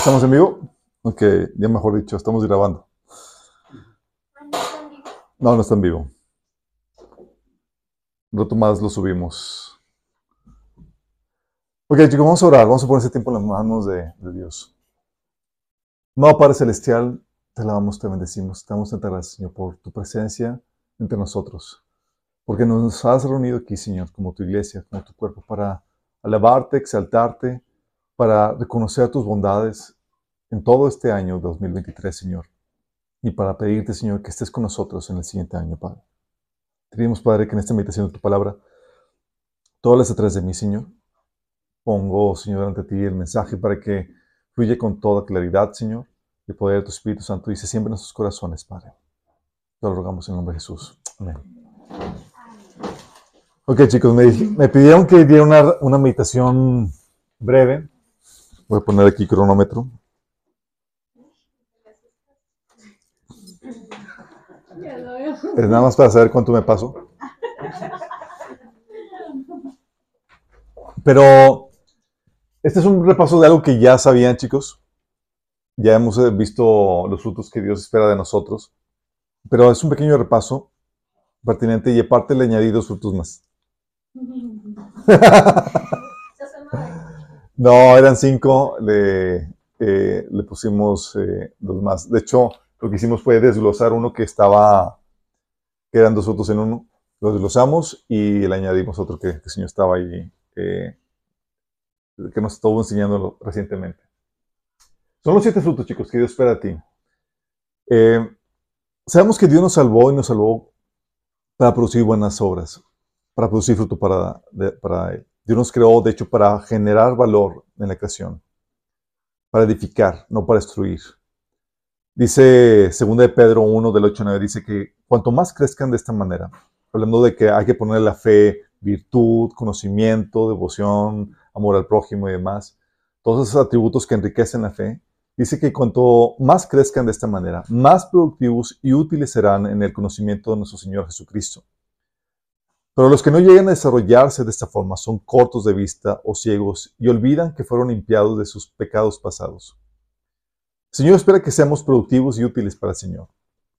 ¿Estamos en vivo? Ok, ya mejor dicho, estamos grabando. No, no está en vivo. Un rato más lo subimos. Ok, chicos, vamos a orar. Vamos a poner ese tiempo en las manos de, Dios. Amado Padre Celestial, te alabamos, te bendecimos. Te damos tanta gracias, Señor, por tu presencia entre nosotros. Porque nos has reunido aquí, Señor, como tu iglesia, como tu cuerpo, para alabarte, exaltarte, para reconocer tus bondades en todo este año 2023, Señor. Y para pedirte, Señor, que estés con nosotros en el siguiente año, Padre. Te pedimos, Padre, que en esta meditación de tu palabra, todas las atrás de mí, Señor, pongo, Señor, ante ti el mensaje para que fluya con toda claridad, Señor, el poder de tu Espíritu Santo y se siembre en nuestros corazones, Padre. Te lo rogamos en el nombre de Jesús. Amén. Ok, chicos, me, pidieron que diera una meditación breve. Voy a poner aquí cronómetro. Es nada más para saber cuánto me paso. Pero este es un repaso de algo que ya sabían, chicos. Ya hemos eh, visto los frutos que Dios espera de nosotros. Pero es un pequeño repaso pertinente y aparte le añadí dos frutos más. no, eran cinco. Le, eh, le pusimos eh, dos más. De hecho, lo que hicimos fue desglosar uno que estaba que eran dos frutos en uno. Los desglosamos y le añadimos otro que, el Señor estaba ahí, eh, que nos estuvo enseñando recientemente. Son los siete frutos, chicos, que Dios espera de ti. Eh, sabemos que Dios nos salvó y nos salvó para producir buenas obras, para producir fruto para, para Él. Dios nos creó, de hecho, para generar valor en la creación, para edificar, no para destruir. Dice 2 de Pedro 1 del 8 9, dice que cuanto más crezcan de esta manera, hablando de que hay que poner la fe, virtud, conocimiento, devoción, amor al prójimo y demás, todos esos atributos que enriquecen la fe, dice que cuanto más crezcan de esta manera, más productivos y útiles serán en el conocimiento de nuestro Señor Jesucristo. Pero los que no llegan a desarrollarse de esta forma son cortos de vista o ciegos y olvidan que fueron limpiados de sus pecados pasados. El Señor espera que seamos productivos y útiles para el Señor,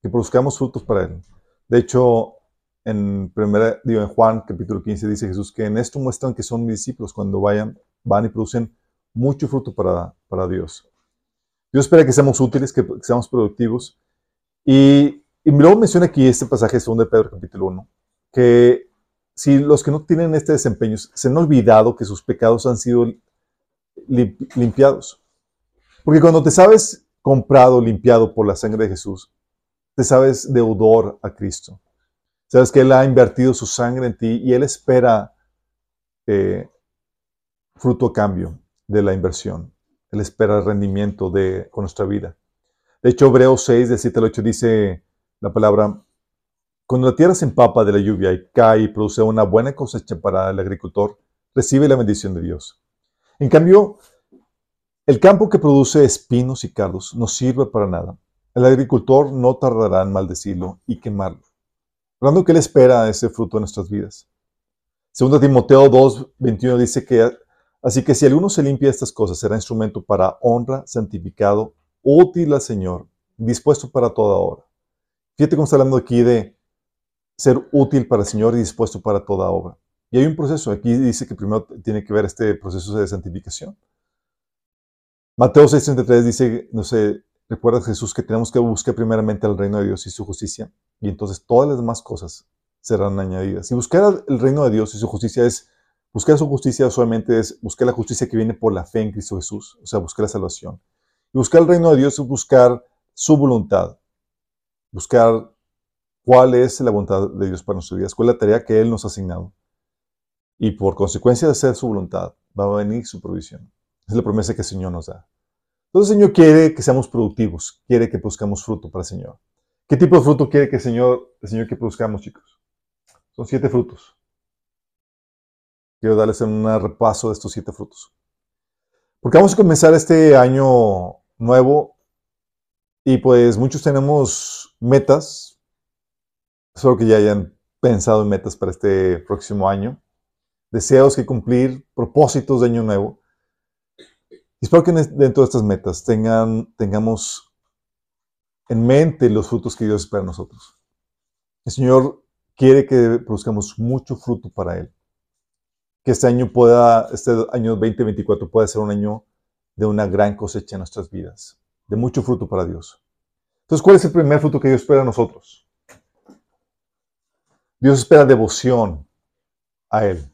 que produzcamos frutos para Él. De hecho, en, primera, digo, en Juan capítulo 15 dice Jesús que en esto muestran que son mis discípulos cuando vayan, van y producen mucho fruto para, para Dios. Dios espera que seamos útiles, que, seamos productivos. Y, y, luego menciona aquí este pasaje de 2 de Pedro capítulo 1, que si los que no tienen este desempeño se han olvidado que sus pecados han sido limpiados. Porque cuando te sabes comprado, limpiado por la sangre de Jesús, te sabes deudor a Cristo. Sabes que Él ha invertido su sangre en ti y Él espera eh, fruto a cambio de la inversión. Él espera el rendimiento de, con nuestra vida. De hecho, Hebreos 6, del 7 al 8 dice la palabra, cuando la tierra se empapa de la lluvia y cae y produce una buena cosecha para el agricultor, recibe la bendición de Dios. En cambio, el campo que produce espinos y cardos no sirve para nada. El agricultor no tardará en maldecirlo y quemarlo. Hablando que él espera ese fruto en nuestras vidas. Segundo Timoteo 2, 21 dice que así que si alguno se limpia estas cosas, será instrumento para honra, santificado, útil al Señor, dispuesto para toda obra. Fíjate cómo está hablando aquí de ser útil para el Señor y dispuesto para toda obra. Y hay un proceso, aquí dice que primero tiene que ver este proceso de santificación. Mateo 6:33 dice, no sé, recuerda Jesús que tenemos que buscar primeramente el reino de Dios y su justicia, y entonces todas las demás cosas serán añadidas. Y buscar el reino de Dios y su justicia es, buscar su justicia solamente es buscar la justicia que viene por la fe en Cristo Jesús, o sea, buscar la salvación. Y buscar el reino de Dios es buscar su voluntad, buscar cuál es la voluntad de Dios para nuestras vidas, cuál es la tarea que Él nos ha asignado. Y por consecuencia de hacer su voluntad, va a venir su provisión. Es la promesa que el Señor nos da. Entonces el Señor quiere que seamos productivos, quiere que buscamos fruto para el Señor. ¿Qué tipo de fruto quiere que el Señor, el Señor que produzcamos, chicos? Son siete frutos. Quiero darles un repaso de estos siete frutos. Porque vamos a comenzar este año nuevo y pues muchos tenemos metas. Espero que ya hayan pensado en metas para este próximo año. Deseos que cumplir, propósitos de año nuevo. Y espero que dentro de estas metas tengan, tengamos en mente los frutos que Dios espera de nosotros. El Señor quiere que produzcamos mucho fruto para Él. Que este año pueda, este año 2024 pueda ser un año de una gran cosecha en nuestras vidas, de mucho fruto para Dios. Entonces, ¿cuál es el primer fruto que Dios espera de nosotros? Dios espera devoción a Él.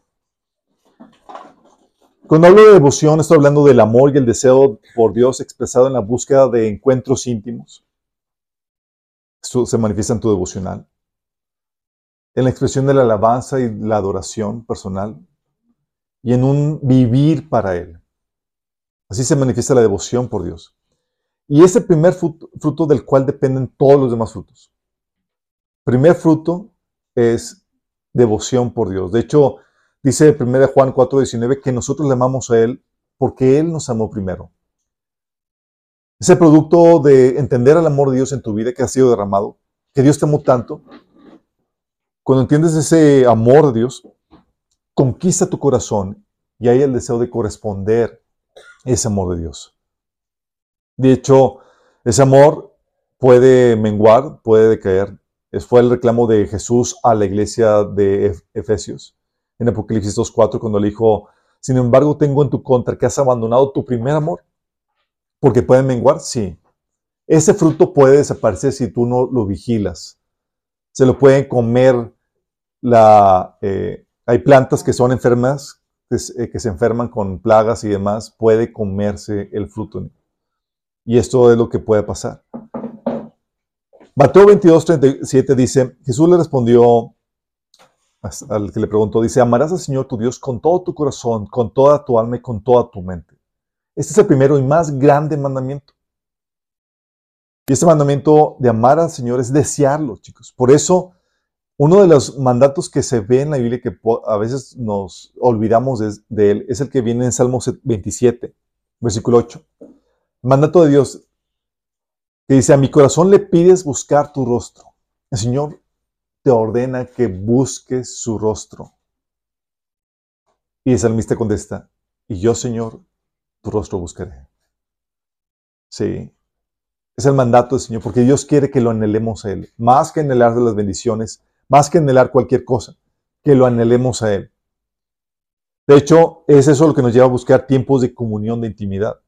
Cuando hablo de devoción, estoy hablando del amor y el deseo por Dios expresado en la búsqueda de encuentros íntimos. Esto se manifiesta en tu devocional. En la expresión de la alabanza y la adoración personal. Y en un vivir para Él. Así se manifiesta la devoción por Dios. Y es el primer fruto, fruto del cual dependen todos los demás frutos. Primer fruto es devoción por Dios. De hecho, dice 1 Juan 4:19 que nosotros le amamos a Él porque Él nos amó primero. Ese producto de entender el amor de Dios en tu vida que ha sido derramado, que Dios te amó tanto. Cuando entiendes ese amor de Dios, conquista tu corazón y hay el deseo de corresponder ese amor de Dios. De hecho, ese amor puede menguar, puede decaer. Fue el reclamo de Jesús a la iglesia de Efesios en Apocalipsis 2.4 cuando le dijo, sin embargo tengo en tu contra que has abandonado tu primer amor. Porque puede menguar, sí. Ese fruto puede desaparecer si tú no lo vigilas. Se lo pueden comer la... Eh, hay plantas que son enfermas eh, que, se enferman con plagas y demás, puede comerse el fruto. Y esto es lo que puede pasar. Mateo 22, 37 dice, Jesús le respondió al que le preguntó, dice, amarás al Señor tu Dios con todo tu corazón, con toda tu alma y con toda tu mente. Este es el primero y más grande mandamiento. Y este mandamiento de amar al Señor es desearlo, chicos. Por eso uno de los mandatos que se ve en la Biblia que a veces nos olvidamos de, él es el que viene en Salmo 27, versículo 8. mandato de Dios que dice, a mi corazón le pides buscar tu rostro. El Señor te ordena que busques su rostro. Y el salmista contesta, y yo, Señor, tu rostro buscaré. Sí, es el mandato del Señor, porque Dios quiere que lo anhelemos a Él, más que anhelar de las bendiciones, más que anhelar cualquier cosa, que lo anhelemos a Él. De hecho, es eso lo que nos lleva a buscar tiempos de comunión, de intimidad.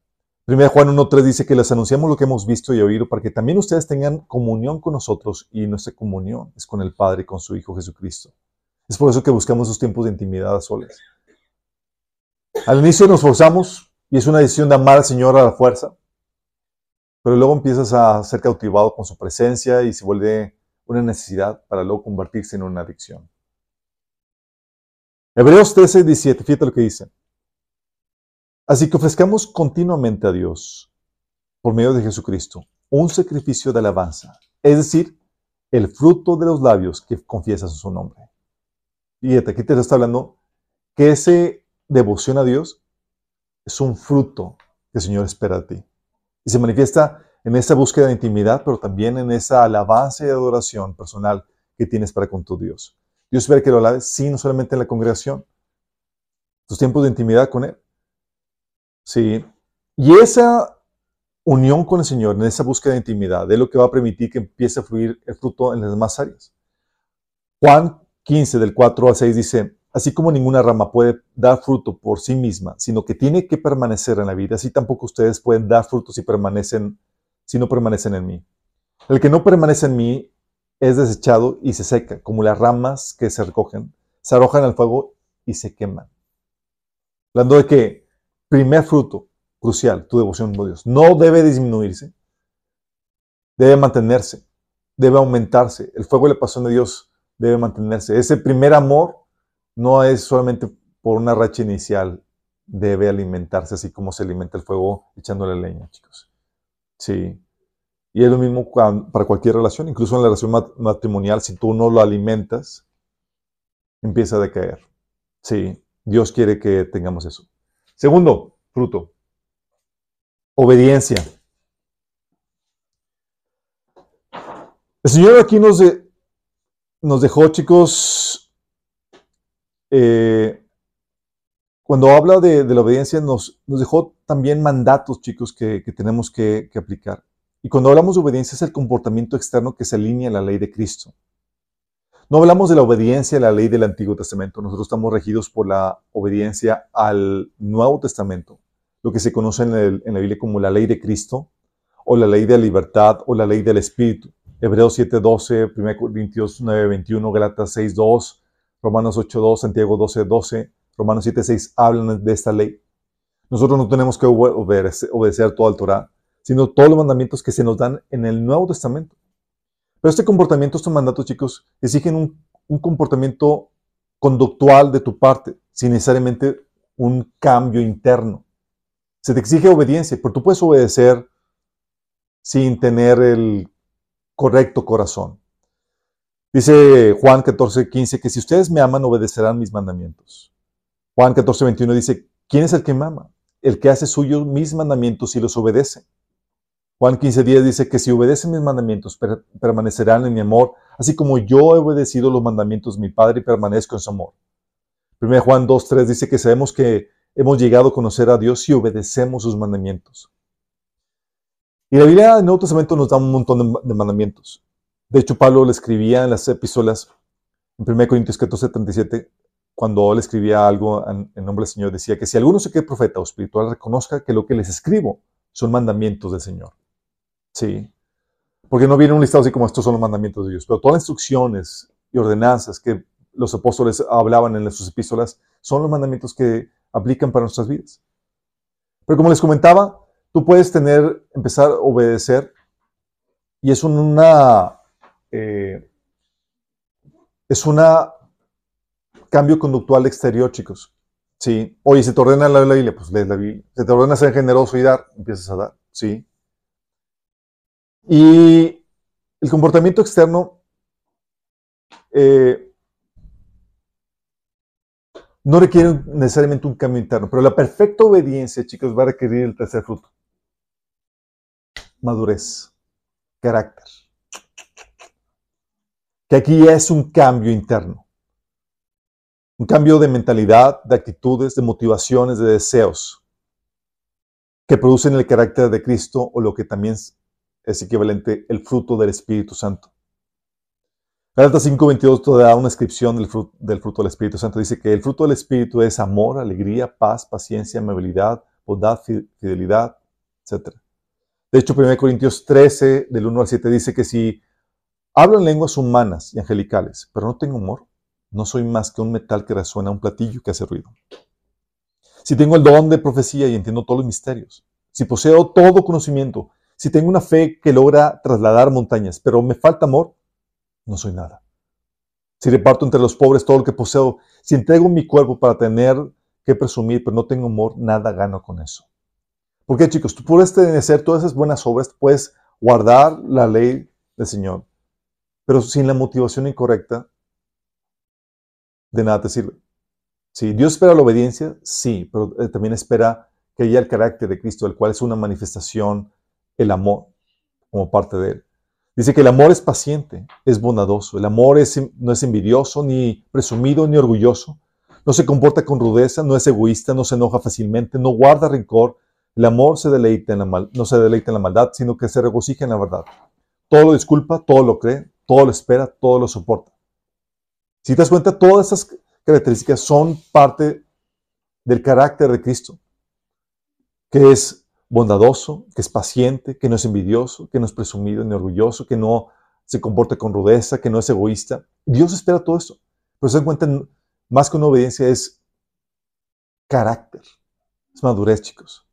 1 Juan 1.3 dice que les anunciamos lo que hemos visto y oído para que también ustedes tengan comunión con nosotros y nuestra comunión es con el Padre y con su Hijo Jesucristo. Es por eso que buscamos esos tiempos de intimidad a soles. Al inicio nos forzamos y es una decisión de amar al Señor a la fuerza, pero luego empiezas a ser cautivado con su presencia y se vuelve una necesidad para luego convertirse en una adicción. Hebreos 13, 17, fíjate lo que dice. Así que ofrezcamos continuamente a Dios, por medio de Jesucristo, un sacrificio de alabanza, es decir, el fruto de los labios que confiesan su nombre. Fíjate, aquí te está hablando que ese devoción a Dios es un fruto que el Señor espera de ti. Y se manifiesta en esa búsqueda de intimidad, pero también en esa alabanza y adoración personal que tienes para con tu Dios. Dios espera que lo alabes, sí, no solamente en la congregación, tus tiempos de intimidad con Él. Sí. Y esa unión con el Señor, en esa búsqueda de intimidad, es lo que va a permitir que empiece a fluir el fruto en las demás áreas. Juan 15, del 4 al 6 dice, así como ninguna rama puede dar fruto por sí misma, sino que tiene que permanecer en la vida, así tampoco ustedes pueden dar fruto si permanecen si no permanecen en mí. El que no permanece en mí es desechado y se seca, como las ramas que se recogen, se arrojan al fuego y se queman. Hablando de que primer fruto crucial, tu devoción a Dios, no debe disminuirse, debe mantenerse, debe aumentarse. El fuego de la pasión de Dios debe mantenerse. Ese primer amor no es solamente por una racha inicial, debe alimentarse así como se alimenta el fuego echándole leña, chicos. Sí. Y es lo mismo para cualquier relación, incluso en la relación matrimonial, si tú no lo alimentas, empieza a decaer. Sí, Dios quiere que tengamos eso. Segundo, fruto. Obediencia. El Señor aquí nos, nos dejó, chicos, eh, cuando habla de, la obediencia, nos, nos, dejó también mandatos, chicos, que, tenemos que, que, aplicar. Y cuando hablamos de obediencia es el comportamiento externo que se alinea a la ley de Cristo. No hablamos de la obediencia a la ley del Antiguo Testamento, nosotros estamos regidos por la obediencia al Nuevo Testamento, lo que se conoce en, la Biblia como la ley de Cristo, o la ley de la libertad, o la ley del Espíritu. Hebreos 7.12, 1 Corintios 9.21, Galatas 6.2, Romanos 8.2, Santiago 12.12, Romanos 7.6 hablan de esta ley. Nosotros no tenemos que obedecer, todo el Torah, sino todos los mandamientos que se nos dan en el Nuevo Testamento. Pero este comportamiento, estos mandatos, chicos, exigen un, comportamiento conductual de tu parte, sin necesariamente un cambio interno. Se te exige obediencia, pero tú puedes obedecer sin tener el correcto corazón. Dice Juan 14, 15 que si ustedes me aman, obedecerán mis mandamientos. Juan 14, 21 dice, ¿quién es el que me ama? El que hace suyos mis mandamientos y los obedece. Juan 15.10 dice que si obedecen mis mandamientos permanecerán en mi amor, así como yo he obedecido los mandamientos de mi Padre y permanezco en su amor. 1 Juan 2.3 dice que sabemos que hemos llegado a conocer a Dios si obedecemos sus mandamientos. Y la Biblia en el Nuevo Testamento nos da un montón de, mandamientos. De hecho, Pablo le escribía en las epístolas, en 1 Corintios 14.37, cuando él escribía algo en, en nombre del Señor, decía que si alguno se cree profeta o espiritual, reconozca que lo que les escribo son mandamientos del Señor. Sí. Porque no viene un listado así como estos son los mandamientos de Dios, pero todas las instrucciones y ordenanzas que los apóstoles hablaban en sus epístolas son los mandamientos que aplican para nuestras vidas. Pero como les comentaba, tú puedes tener, empezar a obedecer y es una, eh, es una cambio conductual exterior, chicos. Sí. Oye, se te ordena la Biblia, pues lees la Biblia. Se te ordena ser generoso y dar, empiezas a dar. Sí. Y el comportamiento externo eh, no requiere necesariamente un cambio interno, pero la perfecta obediencia, chicos, va a requerir el tercer fruto. Madurez, carácter. Que aquí es un cambio interno. Un cambio de mentalidad, de actitudes, de motivaciones, de deseos, que producen el carácter de Cristo o lo que también es equivalente el fruto del Espíritu Santo. Gálatas 5:22 te da una descripción del fruto, del Espíritu Santo. Dice que el fruto del Espíritu es amor, alegría, paz, paciencia, amabilidad, bondad, fidelidad, etc. De hecho, 1 Corintios 13, del 1 al 7, dice que si hablo en lenguas humanas y angelicales, pero no tengo amor, no soy más que un metal que resuena un platillo que hace ruido. Si tengo el don de profecía y entiendo todos los misterios, si poseo todo conocimiento si tengo una fe que logra trasladar montañas, pero me falta amor, no soy nada. Si reparto entre los pobres todo lo que poseo, si entrego mi cuerpo para tener que presumir, pero no tengo amor, nada gano con eso. Porque chicos, tú puedes hacer todas esas buenas obras, puedes guardar la ley del Señor, pero sin la motivación incorrecta, de nada te sirve. Sí, Dios espera la obediencia, sí, pero eh, también espera que haya el carácter de Cristo, el cual es una manifestación el amor como parte de él. Dice que el amor es paciente, es bondadoso. El amor no es envidioso, ni presumido, ni orgulloso. No se comporta con rudeza, no es egoísta, no se enoja fácilmente, no guarda rencor. El amor se deleita en la mal, no se deleita en la maldad, sino que se regocija en la verdad. Todo lo disculpa, todo lo cree, todo lo espera, todo lo soporta. Si te das cuenta, todas esas características son parte del carácter de Cristo, que es bondadoso, que es paciente, que no es envidioso, que no es presumido ni orgulloso, que no se comporta con rudeza, que no es egoísta. Dios espera todo eso. Pero se dan cuenta, más que una obediencia es carácter, es madurez, chicos.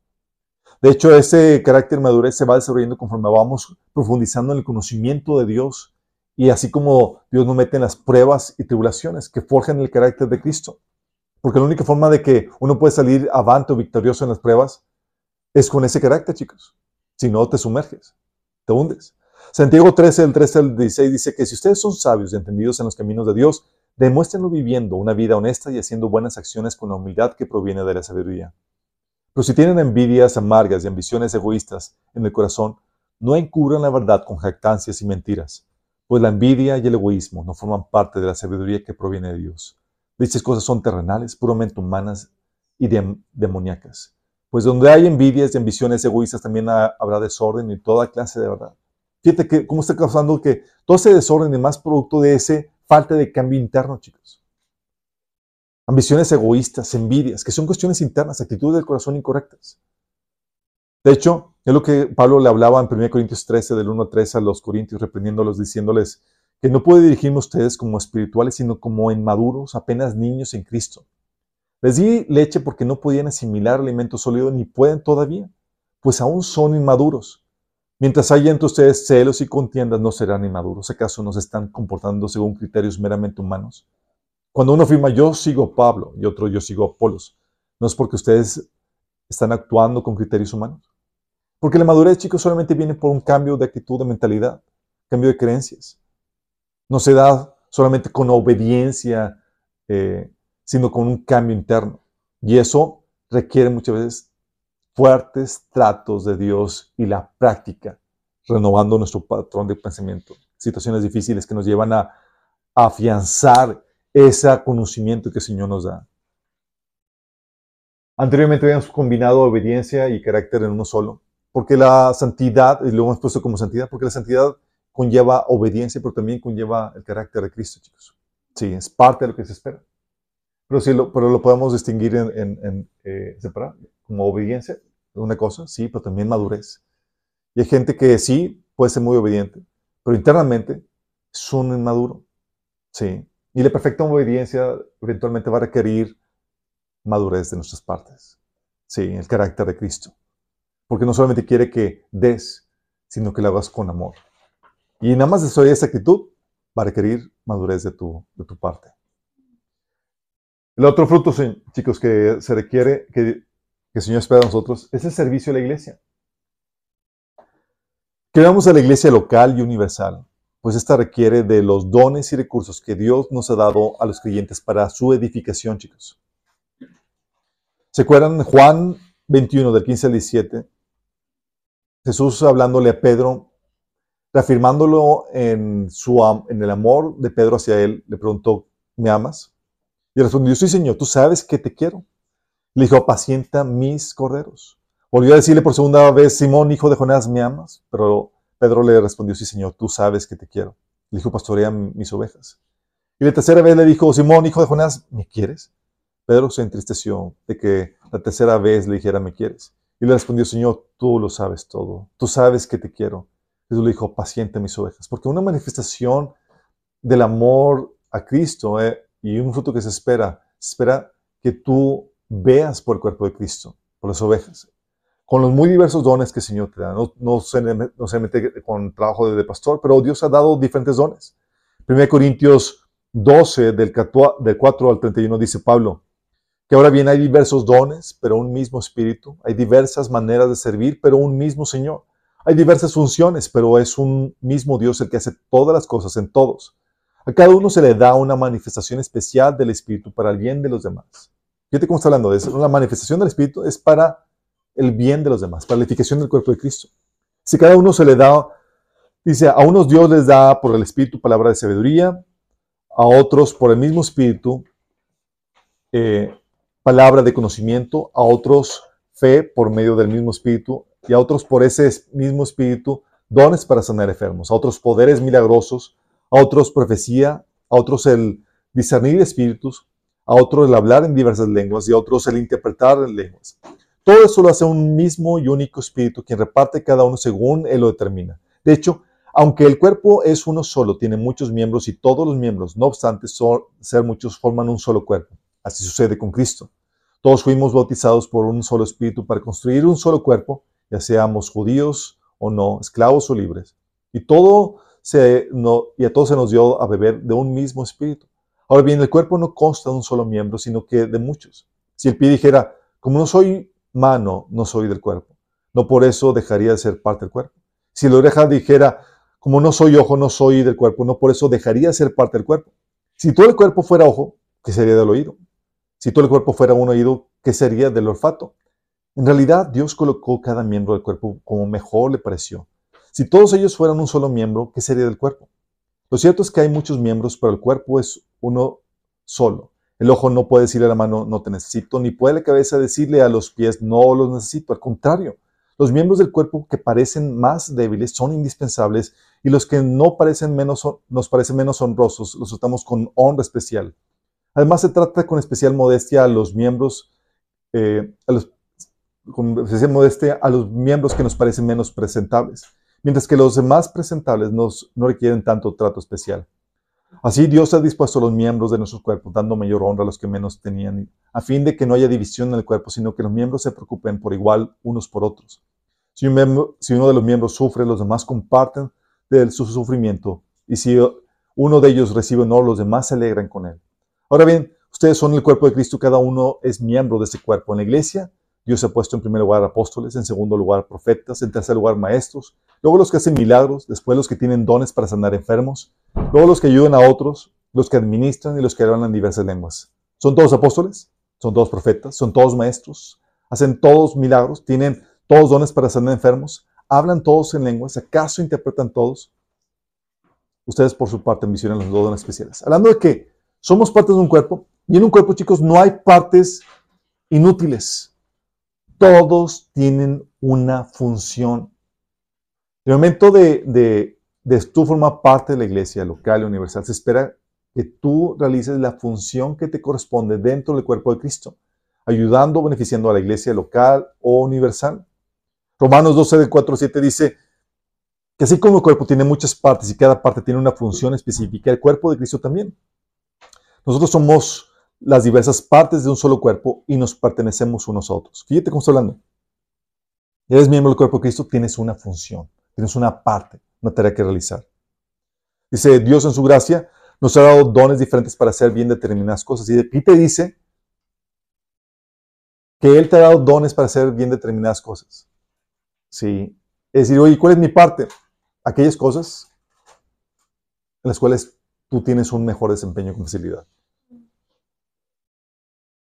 De hecho, ese carácter madurez se va desarrollando conforme vamos profundizando en el conocimiento de Dios y así como Dios nos mete en las pruebas y tribulaciones que forjan el carácter de Cristo. Porque la única forma de que uno puede salir avante o victorioso en las pruebas es con ese carácter, chicos. Si no, te sumerges, te hundes. Santiago 13, el 13 al 16 dice que si ustedes son sabios y entendidos en los caminos de Dios, demuéstrenlo viviendo una vida honesta y haciendo buenas acciones con la humildad que proviene de la sabiduría. Pero si tienen envidias amargas y ambiciones egoístas en el corazón, no encubran la verdad con jactancias y mentiras, pues la envidia y el egoísmo no forman parte de la sabiduría que proviene de Dios. Dichas cosas son terrenales, puramente humanas y demoníacas. Pues donde hay envidias y ambiciones egoístas también habrá desorden y toda clase de verdad. Fíjate que, cómo está causando que todo ese desorden es más producto de ese falta de cambio interno, chicos. Ambiciones egoístas, envidias, que son cuestiones internas, actitudes del corazón incorrectas. De hecho, es lo que Pablo le hablaba en 1 Corintios 13, del 1 al 3 a los corintios, reprendiéndolos, diciéndoles que no puede dirigirme a ustedes como espirituales, sino como inmaduros, apenas niños en Cristo. Les di leche porque no podían asimilar alimento sólido ni pueden todavía, pues aún son inmaduros. Mientras haya entre ustedes celos y contiendas, no serán inmaduros. ¿Acaso no se están comportando según criterios meramente humanos? Cuando uno afirma yo sigo Pablo y otro yo sigo Apolos, no es porque ustedes están actuando con criterios humanos. Porque la madurez, chicos, solamente viene por un cambio de actitud, de mentalidad, cambio de creencias. No se da solamente con obediencia eh, sino con un cambio interno. Y eso requiere muchas veces fuertes tratos de Dios y la práctica, renovando nuestro patrón de pensamiento. Situaciones difíciles que nos llevan a, afianzar ese conocimiento que el Señor nos da. Anteriormente habíamos combinado obediencia y carácter en uno solo, porque la santidad, y lo hemos puesto como santidad, porque la santidad conlleva obediencia, pero también conlleva el carácter de Cristo, chicos. Sí, es parte de lo que se espera. Pero, sí lo, pero lo podemos distinguir en, eh, separar, como obediencia, una cosa, sí, pero también madurez. Y hay gente que sí puede ser muy obediente, pero internamente es un inmaduro. Sí. Y la perfecta obediencia eventualmente va a requerir madurez de nuestras partes. Sí, el carácter de Cristo. Porque no solamente quiere que des, sino que lo hagas con amor. Y nada más de esa actitud va a requerir madurez de tu, de tu parte. El otro fruto, chicos, que se requiere, que, el Señor espera de nosotros, es el servicio a la iglesia. Queremos a la iglesia local y universal, pues esta requiere de los dones y recursos que Dios nos ha dado a los creyentes para su edificación, chicos. ¿Se acuerdan Juan 21, del 15 al 17? Jesús hablándole a Pedro, reafirmándolo en, su, en el amor de Pedro hacia él, le preguntó, ¿me amas? Y respondió, sí, Señor, tú sabes que te quiero. Le dijo, apacienta mis corderos. Volvió a decirle por segunda vez, Simón, hijo de Jonás, ¿me amas? Pero Pedro le respondió, sí, Señor, tú sabes que te quiero. Le dijo, pastorea mis ovejas. Y la tercera vez le dijo, Simón, hijo de Jonás, ¿me quieres? Pedro se entristeció de que la tercera vez le dijera, ¿me quieres? Y le respondió, Señor, tú lo sabes todo. Tú sabes que te quiero. Jesús le dijo, paciente mis ovejas. Porque una manifestación del amor a Cristo eh, y un fruto que se espera, se espera que tú veas por el cuerpo de Cristo, por las ovejas, con los muy diversos dones que el Señor te da. No, no, se, se, mete con trabajo de, pastor, pero Dios ha dado diferentes dones. 1 Corintios 12, del 4 al 31, dice Pablo, que ahora bien hay diversos dones, pero un mismo espíritu. Hay diversas maneras de servir, pero un mismo Señor. Hay diversas funciones, pero es un mismo Dios el que hace todas las cosas en todos. A cada uno se le da una manifestación especial del Espíritu para el bien de los demás. Fíjate cómo está hablando de eso. La manifestación del Espíritu es para el bien de los demás, para la edificación del cuerpo de Cristo. Si cada uno se le da, dice, a unos Dios les da por el Espíritu palabra de sabiduría, a otros por el mismo Espíritu eh, palabra de conocimiento, a otros fe por medio del mismo Espíritu y a otros por ese mismo Espíritu dones para sanar enfermos, a otros poderes milagrosos, a otros profecía, a otros el discernir espíritus, a otros el hablar en diversas lenguas y a otros el interpretar en lenguas. Todo eso lo hace un mismo y único espíritu quien reparte cada uno según él lo determina. De hecho, aunque el cuerpo es uno solo, tiene muchos miembros y todos los miembros, no obstante ser muchos, forman un solo cuerpo. Así sucede con Cristo. Todos fuimos bautizados por un solo espíritu para construir un solo cuerpo, ya seamos judíos o no, esclavos o libres. Y todo y a todos se nos dio a beber de un mismo espíritu. Ahora bien, el cuerpo no consta de un solo miembro, sino que de muchos. Si el pie dijera, como no soy mano, no soy del cuerpo, no por eso dejaría de ser parte del cuerpo. Si la oreja dijera, como no soy ojo, no soy del cuerpo, no por eso dejaría de ser parte del cuerpo. Si todo el cuerpo fuera ojo, ¿qué sería del oído? Si todo el cuerpo fuera un oído, ¿qué sería del olfato? En realidad, Dios colocó cada miembro del cuerpo como mejor le pareció. Si todos ellos fueran un solo miembro, ¿qué sería del cuerpo? Lo cierto es que hay muchos miembros, pero el cuerpo es uno solo. El ojo no puede decirle a la mano, no te necesito, ni puede la cabeza decirle a los pies, no los necesito. Al contrario, los miembros del cuerpo que parecen más débiles son indispensables y los que no parecen menos, nos parecen menos honrosos los tratamos con honra especial. Además, se trata con especial modestia a los miembros, eh, a los, con especial modestia a los miembros que nos parecen menos presentables, mientras que los demás presentables nos, no requieren tanto trato especial. Así Dios ha dispuesto a los miembros de nuestro cuerpo, dando mayor honra a los que menos tenían, a fin de que no haya división en el cuerpo, sino que los miembros se preocupen por igual unos por otros. Si, si uno de los miembros sufre, los demás comparten de su sufrimiento, y si uno de ellos recibe honor, los demás se alegran con él. Ahora bien, ustedes son el cuerpo de Cristo, cada uno es miembro de ese cuerpo. En la iglesia, Dios ha puesto en primer lugar apóstoles, en segundo lugar profetas, en tercer lugar maestros, luego los que hacen milagros, después los que tienen dones para sanar enfermos, luego los que ayudan a otros, los que administran y los que hablan diversas lenguas. ¿Son todos apóstoles? ¿Son todos profetas? ¿Son todos maestros? ¿Hacen todos milagros? ¿Tienen todos dones para sanar enfermos? ¿Hablan todos en lenguas? ¿Acaso interpretan todos? Ustedes por su parte ambicionan los dones especiales. Hablando de que somos partes de un cuerpo y en un cuerpo, chicos, no hay partes inútiles. Todos tienen una función. El momento de, de, tú formar parte de la iglesia local y universal, se espera que tú realices la función que te corresponde dentro del cuerpo de Cristo, ayudando beneficiando a la iglesia local o universal. Romanos 12, de 4 7 dice que así como el cuerpo tiene muchas partes y cada parte tiene una función específica, el cuerpo de Cristo también. Nosotros somos las diversas partes de un solo cuerpo y nos pertenecemos unos a otros. Fíjate cómo estoy hablando. Eres miembro del cuerpo de Cristo, tienes una función, tienes una parte, una tarea que realizar. Dice Dios en su gracia nos ha dado dones diferentes para hacer bien determinadas cosas. Y te dice que Él te ha dado dones para hacer bien determinadas cosas. Sí. Es decir, oye, ¿cuál es mi parte? Aquellas cosas en las cuales tú tienes un mejor desempeño con facilidad.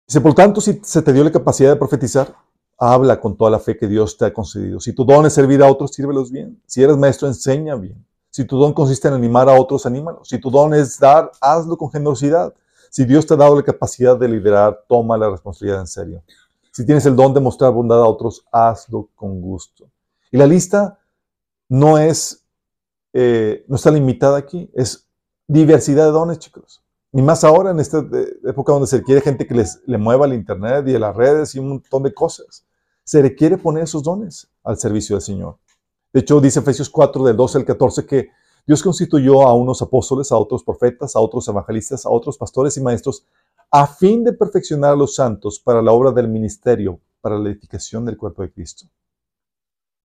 Dice, por tanto, si se te dio la capacidad de profetizar, habla con toda la fe que Dios te ha concedido. Si tu don es servir a otros, sírvelos bien. Si eres maestro, enseña bien. Si tu don consiste en animar a otros, anímalos. Si tu don es dar, hazlo con generosidad. Si Dios te ha dado la capacidad de liderar, toma la responsabilidad en serio. Si tienes el don de mostrar bondad a otros, hazlo con gusto. Y la lista no es, eh, no está limitada aquí, es diversidad de dones, chicos. Ni más ahora en esta época donde se requiere gente que les, le mueva el Internet y las redes y un montón de cosas. Se requiere poner esos dones al servicio del Señor. De hecho, dice Efesios 4, del 12 al 14, que Dios constituyó a unos apóstoles, a otros profetas, a otros evangelistas, a otros pastores y maestros, a fin de perfeccionar a los santos para la obra del ministerio, para la edificación del cuerpo de Cristo.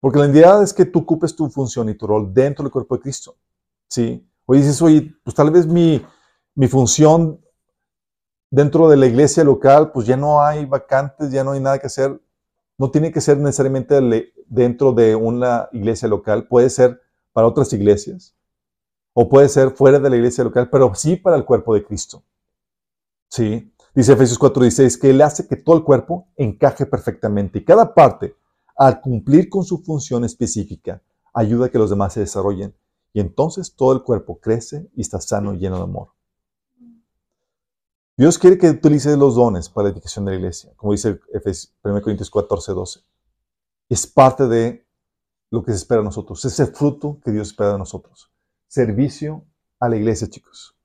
Porque la idea es que tú ocupes tu función y tu rol dentro del cuerpo de Cristo. ¿Sí? Dices, oye, pues tal vez mi, mi función dentro de la iglesia local, pues ya no hay vacantes, ya no hay nada que hacer. No tiene que ser necesariamente dentro de una iglesia local, puede ser para otras iglesias o puede ser fuera de la iglesia local, pero sí para el cuerpo de Cristo. Sí, dice Efesios 4:16 que Él hace que todo el cuerpo encaje perfectamente y cada parte, al cumplir con su función específica, ayuda a que los demás se desarrollen y entonces todo el cuerpo crece y está sano y lleno de amor. Dios quiere que utilices los dones para la edificación de la iglesia, como dice 1 Corintios 14, 12. Es parte de lo que se espera de nosotros, es el fruto que Dios espera de nosotros. Servicio a la iglesia, chicos.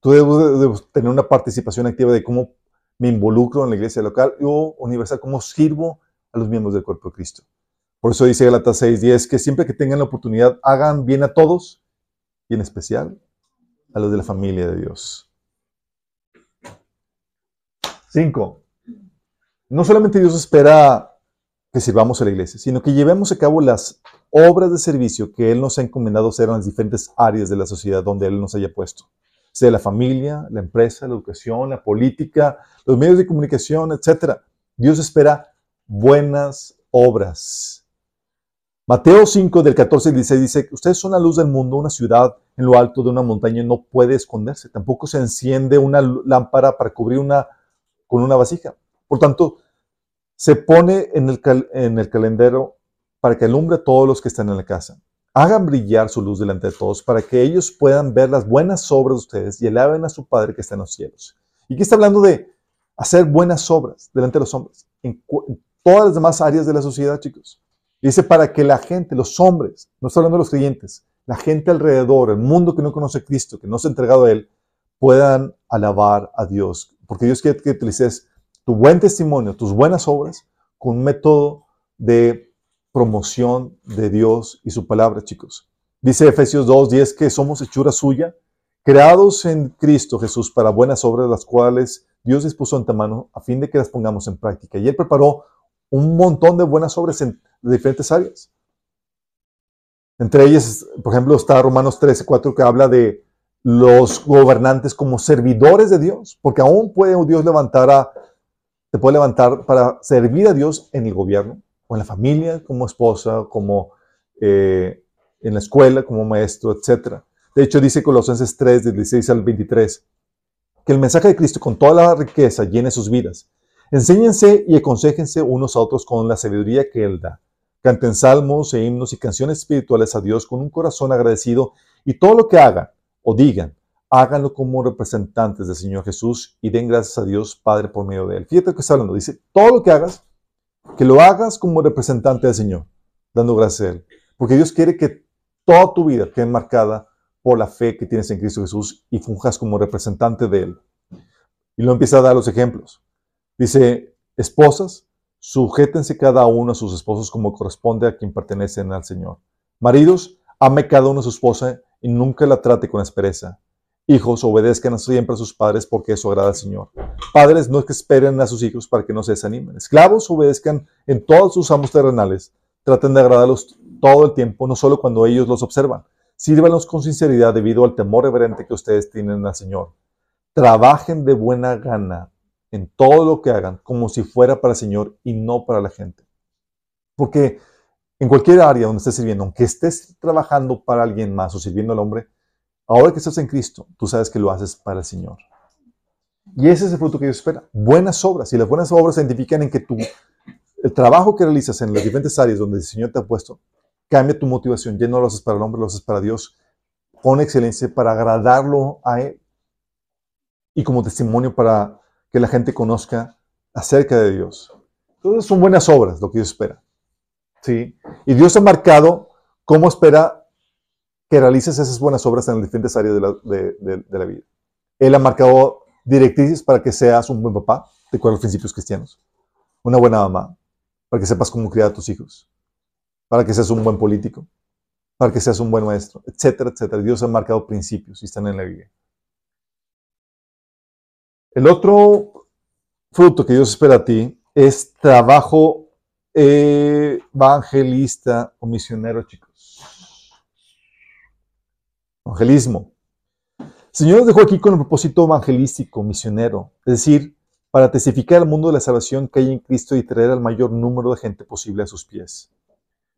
Tú debes, tener una participación activa de cómo me involucro en la iglesia local o universal, cómo sirvo a los miembros del cuerpo de Cristo. Por eso dice Galatas 6:10 que siempre que tengan la oportunidad hagan bien a todos y en especial a los de la familia de Dios. 5. No solamente Dios espera que sirvamos a la iglesia, sino que llevemos a cabo las obras de servicio que Él nos ha encomendado hacer en las diferentes áreas de la sociedad donde Él nos haya puesto. Sea la familia, la empresa, la educación, la política, los medios de comunicación, etc. Dios espera buenas obras. Mateo 5 del 14 al 16 dice, ustedes son la luz del mundo, una ciudad en lo alto de una montaña no puede esconderse, tampoco se enciende una lámpara para cubrir una con una vasija. Por tanto, se pone en el, el calendero para que alumbre a todos los que están en la casa. Hagan brillar su luz delante de todos para que ellos puedan ver las buenas obras de ustedes y alaben a su Padre que está en los cielos. Y aquí está hablando de hacer buenas obras delante de los hombres, en, todas las demás áreas de la sociedad, chicos. dice para que la gente, los hombres, no estoy hablando de los creyentes, la gente alrededor, el mundo que no conoce a Cristo, que no se ha entregado a Él, puedan alabar a Dios. Porque Dios quiere que utilices tu buen testimonio, tus buenas obras, con un método de promoción de Dios y su palabra, chicos. Dice Efesios 2.10 que somos hechura suya, creados en Cristo Jesús para buenas obras, las cuales Dios dispuso antemano a fin de que las pongamos en práctica. Y Él preparó un montón de buenas obras en diferentes áreas. Entre ellas, por ejemplo, está Romanos 13, 4, que habla de los gobernantes como servidores de Dios, porque aún puede Dios levantar a, te puede levantar para servir a Dios en el gobierno, o en la familia, como esposa, como eh, en la escuela, como maestro, etc. De hecho, dice Colosenses 3, del 16 al 23, que el mensaje de Cristo con toda la riqueza llene sus vidas. Enséñense y aconsejense unos a otros con la sabiduría que Él da. Canten salmos e himnos y canciones espirituales a Dios con un corazón agradecido y todo lo que hagan o digan, háganlo como representantes del Señor Jesús y den gracias a Dios Padre por medio de Él. Fíjate lo que está hablando. Dice, todo lo que hagas, que lo hagas como representante del Señor, dando gracias a Él. Porque Dios quiere que toda tu vida quede marcada por la fe que tienes en Cristo Jesús y funjas como representante de Él. Y lo empieza a dar los ejemplos. Dice, esposas, sujétense cada uno a sus esposos como corresponde a quien pertenecen al Señor. Maridos, ame cada uno a su esposa y nunca la trate con aspereza. Hijos, obedezcan siempre a sus padres porque eso agrada al Señor. Padres, no es que esperen a sus hijos para que no se desanimen. Esclavos, obedezcan en todos sus amos terrenales. Traten de agradarlos todo el tiempo, no solo cuando ellos los observan. Sírvanlos con sinceridad debido al temor reverente que ustedes tienen al Señor. Trabajen de buena gana en todo lo que hagan como si fuera para el Señor y no para la gente. Porque en cualquier área donde estés sirviendo, aunque estés trabajando para alguien más o sirviendo al hombre, ahora que estás en Cristo, tú sabes que lo haces para el Señor. Y ese es el fruto que Dios espera. Buenas obras. Y las buenas obras se identifican en que tú, el trabajo que realizas en las diferentes áreas donde el Señor te ha puesto, cambia tu motivación. Ya no lo haces para el hombre, lo haces para Dios. Con excelencia para agradarlo a Él. Y como testimonio para que la gente conozca acerca de Dios. Entonces son buenas obras lo que Dios espera. ¿Sí? Y Dios ha marcado cómo espera que realices esas buenas obras en las diferentes áreas de la, vida. Él ha marcado directrices para que seas un buen papá, de acuerdo a los principios cristianos, una buena mamá, para que sepas cómo criar a tus hijos, para que seas un buen político, para que seas un buen maestro, etcétera, etcétera. Dios ha marcado principios y están en la Biblia. El otro fruto que Dios espera a ti es trabajo evangelista o misionero, chicos. Evangelismo. El Señor nos dejó aquí con el propósito evangelístico, misionero, es decir, para testificar al mundo de la salvación que hay en Cristo y traer al mayor número de gente posible a sus pies.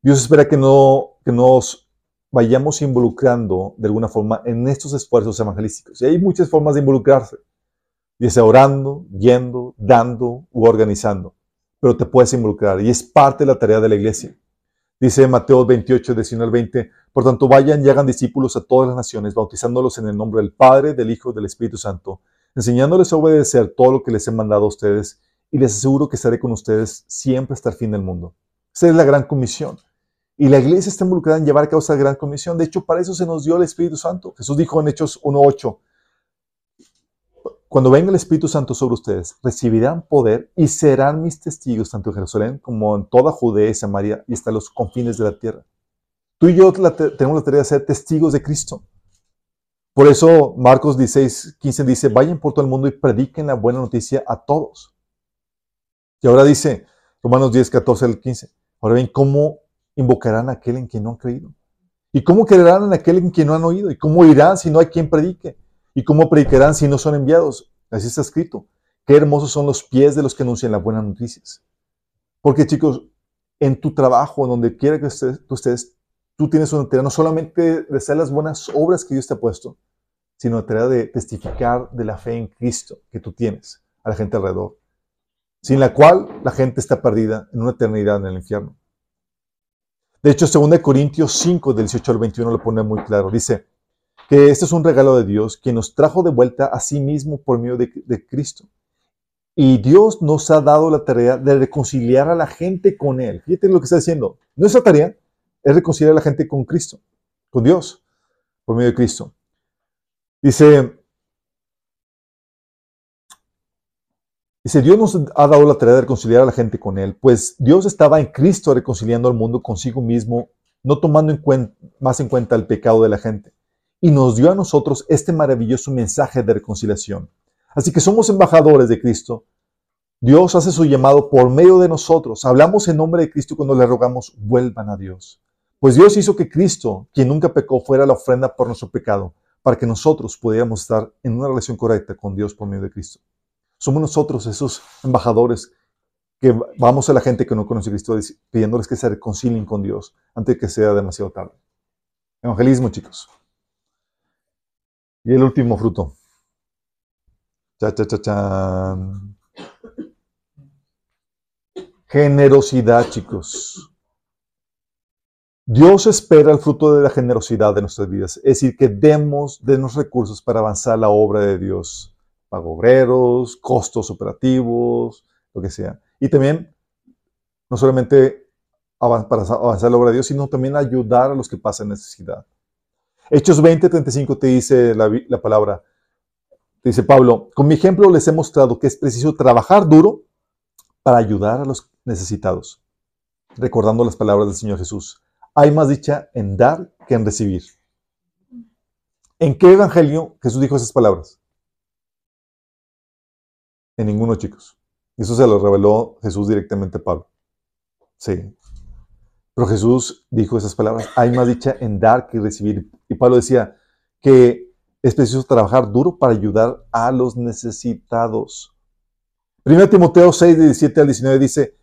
Dios espera que, no, que nos vayamos involucrando de alguna forma en estos esfuerzos evangelísticos. Y hay muchas formas de involucrarse, ya orando, yendo, dando u organizando pero te puedes involucrar y es parte de la tarea de la iglesia. Dice Mateo 28, 19 al 20, por tanto vayan y hagan discípulos a todas las naciones, bautizándolos en el nombre del Padre, del Hijo y del Espíritu Santo, enseñándoles a obedecer todo lo que les he mandado a ustedes y les aseguro que estaré con ustedes siempre hasta el fin del mundo. Esa es la gran comisión. Y la iglesia está involucrada en llevar a cabo esa gran comisión. De hecho, para eso se nos dio el Espíritu Santo. Jesús dijo en Hechos 1.8, cuando venga el Espíritu Santo sobre ustedes, recibirán poder y serán mis testigos tanto en Jerusalén como en toda Judea y Samaria y hasta los confines de la tierra. Tú y yo tenemos la tarea de ser testigos de Cristo. Por eso Marcos 16, 15 dice, vayan por todo el mundo y prediquen la buena noticia a todos. Y ahora dice Romanos 10, 14 al 15, ahora bien, ¿cómo invocarán a aquel en quien no han creído? ¿Y cómo creerán en aquel en quien no han oído? ¿Y cómo irán si no hay quien predique? ¿Y cómo predicarán si no son enviados? Así está escrito. Qué hermosos son los pies de los que anuncian las buenas noticias. Porque chicos, en tu trabajo, donde quiera que tú estés, tú tienes una tarea no solamente de hacer las buenas obras que Dios te ha puesto, sino la tarea de testificar de la fe en Cristo que tú tienes a la gente alrededor, sin la cual la gente está perdida en una eternidad en el infierno. De hecho, 2 Corintios 5, del 18 al 21 lo pone muy claro. Dice, que este es un regalo de Dios, quien nos trajo de vuelta a sí mismo por medio de, Cristo. Y Dios nos ha dado la tarea de reconciliar a la gente con Él. Fíjate lo que está diciendo. Nuestra tarea es reconciliar a la gente con Cristo, con Dios, por medio de Cristo. Dice, dice, Dios nos ha dado la tarea de reconciliar a la gente con Él, pues Dios estaba en Cristo reconciliando al mundo consigo mismo, no tomando más en cuenta el pecado de la gente. Y nos dio a nosotros este maravilloso mensaje de reconciliación. Así que somos embajadores de Cristo. Dios hace su llamado por medio de nosotros. Hablamos en nombre de Cristo cuando le rogamos, vuelvan a Dios. Pues Dios hizo que Cristo, quien nunca pecó, fuera la ofrenda por nuestro pecado para que nosotros pudiéramos estar en una relación correcta con Dios por medio de Cristo. Somos nosotros esos embajadores que vamos a la gente que no conoce a Cristo pidiéndoles que se reconcilien con Dios antes de que sea demasiado tarde. Evangelismo, chicos. Y el último fruto. Cha, cha, cha, cha. Generosidad, chicos. Dios espera el fruto de la generosidad de nuestras vidas, es decir, que demos de los recursos para avanzar la obra de Dios, pago obreros, costos operativos, lo que sea. Y también, no solamente para avanzar la obra de Dios, sino también ayudar a los que pasan necesidad. Hechos 20, 35 te dice la, la palabra, te dice Pablo, con mi ejemplo les he mostrado que es preciso trabajar duro para ayudar a los necesitados, recordando las palabras del Señor Jesús hay más dicha en dar que en recibir. ¿En qué evangelio Jesús dijo esas palabras? En ninguno, chicos. Eso se lo reveló Jesús directamente a Pablo. Sí. Pero Jesús dijo esas palabras, hay más dicha en dar que recibir. Y Pablo decía que es preciso trabajar duro para ayudar a los necesitados. 1 Timoteo 6, 17 al 19 dice,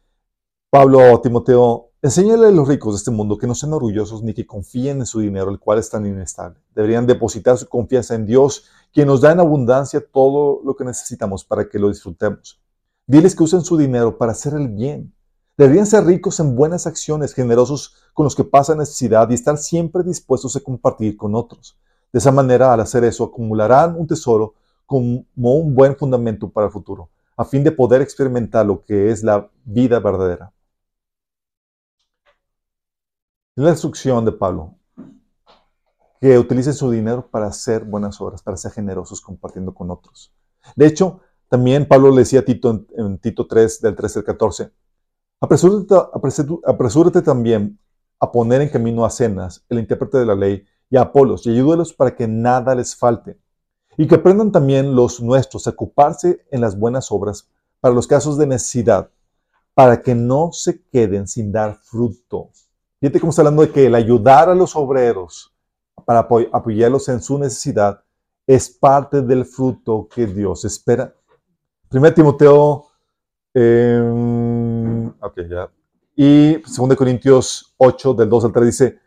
Pablo a Timoteo, Enséñale a los ricos de este mundo que no sean orgullosos ni que confíen en su dinero, el cual es tan inestable. Deberían depositar su confianza en Dios, quien nos da en abundancia todo lo que necesitamos para que lo disfrutemos. Diles que usen su dinero para hacer el bien. Deberían ser ricos en buenas acciones, generosos con los que pasan necesidad y estar siempre dispuestos a compartir con otros. De esa manera, al hacer eso, acumularán un tesoro como un buen fundamento para el futuro, a fin de poder experimentar lo que es la vida verdadera. La instrucción de Pablo, que utilicen su dinero para hacer buenas obras, para ser generosos compartiendo con otros. De hecho, también Pablo le decía a Tito en, Tito 3, del 13 al 14, apresúrate, también a poner en camino a Cenas, el intérprete de la ley, y a Apolos, y ayúdalos para que nada les falte, y que aprendan también los nuestros a ocuparse en las buenas obras para los casos de necesidad, para que no se queden sin dar fruto. Fíjate cómo está hablando de que el ayudar a los obreros para apoyarlos en su necesidad es parte del fruto que Dios espera. 1 Timoteo, eh, ok, ya. Y 2 Corintios 8, del 2 al 3 dice,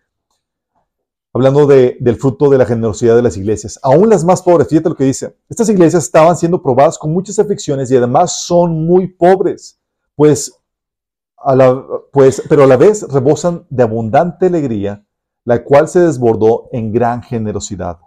hablando del fruto de la generosidad de las iglesias, aún las más pobres, fíjate lo que dice, estas iglesias estaban siendo probadas con muchas aflicciones y además son muy pobres, pues pues, pero a la vez rebosan de abundante alegría, la cual se desbordó en gran generosidad.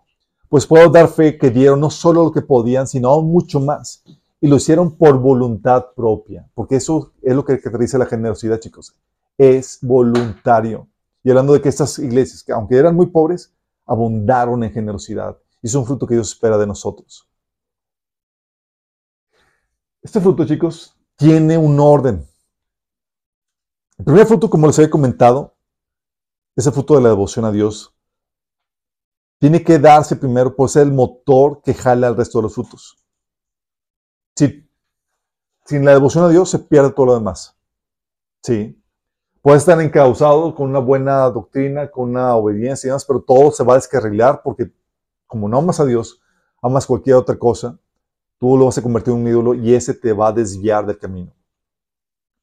Pues puedo dar fe que dieron no solo lo que podían, sino aún mucho más. Y lo hicieron por voluntad propia, porque eso es lo que caracteriza la generosidad, chicos. Es voluntario. Y hablando de que estas iglesias, que aunque eran muy pobres, abundaron en generosidad. Y es un fruto que Dios espera de nosotros. Este fruto, chicos, tiene un orden. El primer fruto, como les he comentado, es el fruto de la devoción a Dios. Tiene que darse primero por ser el motor que jala al resto de los frutos. Si, sin la devoción a Dios se pierde todo lo demás. Sí. Puede estar encauzado con una buena doctrina, con una obediencia y pero todo se va a descarrilar porque como no amas a Dios, amas cualquier otra cosa, tú lo vas a convertir en un ídolo y ese te va a desviar del camino.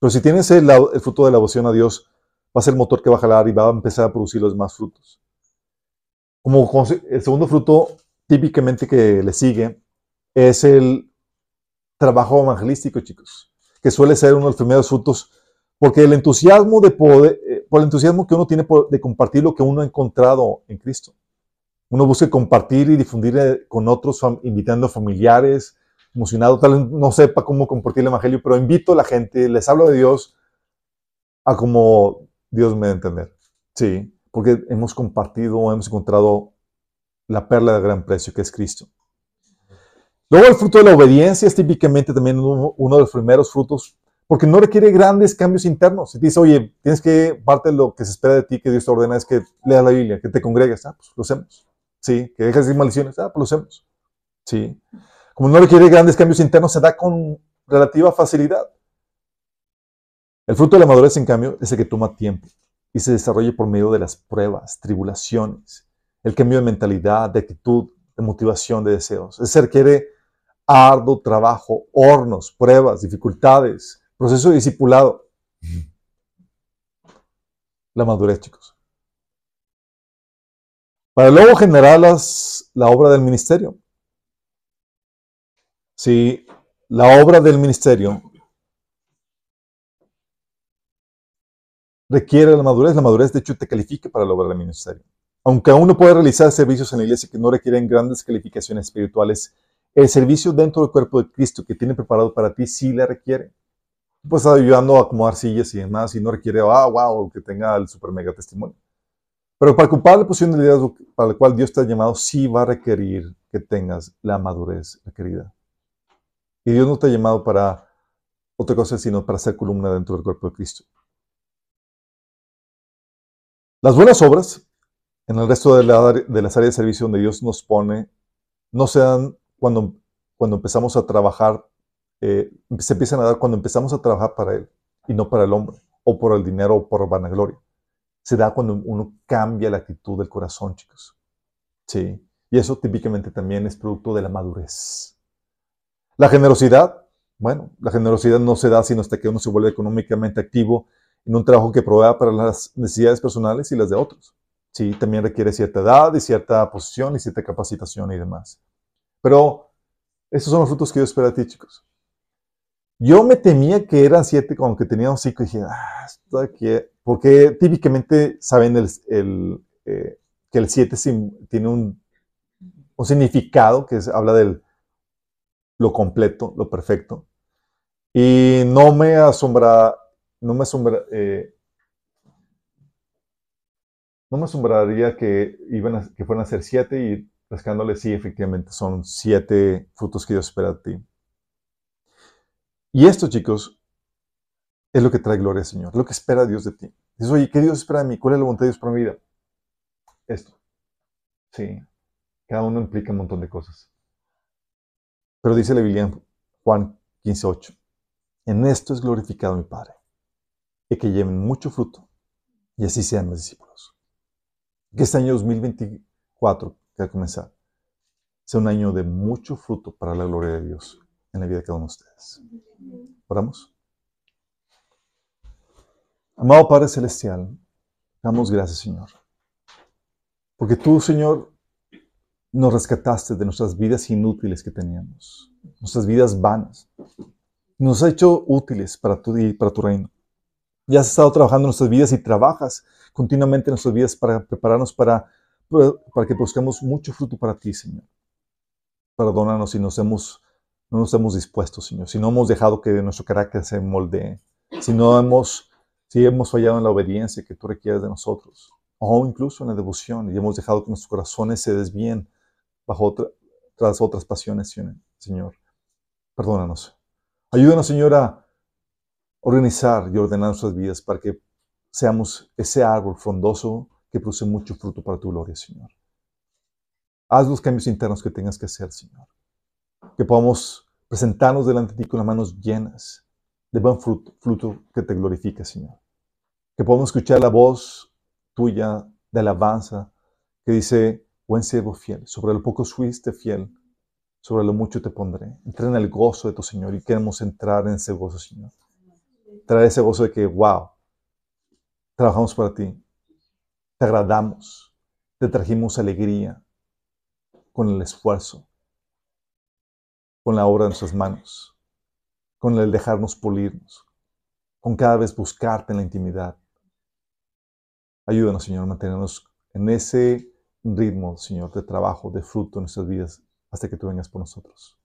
Pero si tienes el, fruto de la devoción a Dios, va a ser el motor que va a jalar y va a empezar a producir los más frutos. Como el segundo fruto típicamente que le sigue es el trabajo evangelístico, chicos, que suele ser uno de los primeros frutos, porque el entusiasmo de eh, por el entusiasmo que uno tiene de compartir lo que uno ha encontrado en Cristo. Uno busca compartir y difundir eh, con otros, invitando familiares, emocionado, tal vez no sepa cómo compartir el Evangelio, pero invito a la gente, les hablo de Dios a como Dios me a entender. Sí, porque hemos compartido, hemos encontrado la perla de gran precio que es Cristo. Luego el fruto de la obediencia es típicamente también uno, de los primeros frutos, porque no requiere grandes cambios internos. Si dice, oye, tienes que, parte de lo que se espera de ti, que Dios te ordena, es que leas la Biblia, que te congregues, ah, pues lo hacemos. Sí, que dejes de decir maldiciones, ah, pues lo hacemos. Sí. Como no requiere grandes cambios internos, se da con relativa facilidad. El fruto de la madurez, en cambio, es el que toma tiempo y se desarrolla por medio de las pruebas, tribulaciones, el cambio de mentalidad, de actitud, de motivación, de deseos. Es ser quiere arduo trabajo, hornos, pruebas, dificultades, proceso de. La madurez, chicos. Para luego generar las, la obra del ministerio. Si la obra del ministerio requiere la madurez, la madurez de hecho te califica para la obra del ministerio. Aunque aún no puede realizar servicios en la iglesia que no requieren grandes calificaciones espirituales, el servicio dentro del cuerpo de Cristo que tiene preparado para ti sí la requiere. Pues ayudando a acomodar sillas y demás y no requiere, ah, wow, que tenga el super mega testimonio. Pero para ocupar la posición de liderazgo para la cual Dios te ha llamado, sí va a requerir que tengas la madurez requerida. Y Dios no te ha llamado para otra cosa, sino para ser columna dentro del cuerpo de Cristo. Las buenas obras en el resto de, de las áreas de servicio donde Dios nos pone no se dan cuando, cuando empezamos a trabajar, eh, se empiezan a dar cuando empezamos a trabajar para Él y no para el hombre, o por el dinero o por vanagloria. Se da cuando uno cambia la actitud del corazón, chicos. Sí. Y eso típicamente también es producto de la madurez. La generosidad, bueno, la generosidad no se da sino hasta que uno se vuelve económicamente activo en un trabajo que provea para las necesidades personales y las de otros. Sí, también requiere cierta edad y cierta posición y cierta capacitación y demás. Pero esos son los frutos que Dios espera de ti, chicos. Yo me temía que eran siete, como que teníamos cinco, y dije, ah, esto aquí, porque típicamente saben eh, que el siete tiene un, significado que habla del lo completo, lo perfecto. Y no me asombra, no me asombra, eh, no me asombraría que, que fueran a ser siete y Pescándole, sí, efectivamente, son siete frutos que Dios espera de ti. Y esto, chicos, es lo que trae gloria al Señor, lo que espera Dios de ti. Dices, oye, ¿qué Dios espera de mí? ¿Cuál es la voluntad de Dios para mi vida? Esto. Sí, cada uno implica un montón de cosas. Pero dice la Biblia en Juan 15:8, en esto es glorificado mi Padre, y que lleven mucho fruto, y así sean mis discípulos. Que este año 2024 que a comenzar sea un año de mucho fruto para la gloria de Dios en la vida de cada uno de ustedes. Oramos. Amado Padre Celestial, damos gracias, Señor. Porque tú, Señor, nos rescataste de nuestras vidas inútiles que teníamos, nuestras vidas vanas. Nos has hecho útiles para tu, para tu reino. Ya has estado trabajando en nuestras vidas y trabajas continuamente en nuestras vidas para prepararnos para para que busquemos mucho fruto para ti, Señor. Perdónanos si nos hemos, no nos hemos dispuesto, Señor, si no hemos dejado que nuestro carácter se moldee, si no hemos, si hemos fallado en la obediencia que tú requieres de nosotros, o incluso en la devoción, y hemos dejado que nuestros corazones se desvíen bajo tras otras pasiones, Señor. Perdónanos. Ayúdanos, Señor, a organizar y ordenar nuestras vidas para que seamos ese árbol frondoso que produce mucho fruto para tu gloria, Señor. Haz los cambios internos que tengas que hacer, Señor. Que podamos presentarnos delante de ti con las manos llenas de buen fruto, fruto que te glorifique, Señor. Que podamos escuchar la voz tuya de alabanza que dice, buen siervo fiel, sobre lo poco fuiste fiel, sobre lo mucho te pondré. Entra en el gozo de tu Señor y queremos entrar en ese gozo, Señor. Traer ese gozo de que, wow, trabajamos para ti, te agradamos, te trajimos alegría con el esfuerzo, con la obra de nuestras manos, con el dejarnos pulirnos, con cada vez buscarte en la intimidad. Ayúdanos, Señor, a mantenernos en ese ritmo, Señor, de trabajo, de fruto en nuestras vidas, hasta que tú vengas por nosotros.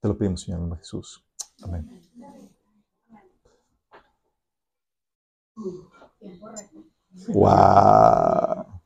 Te lo pedimos, Señor, en el nombre de Jesús. Amén. ¡Wow!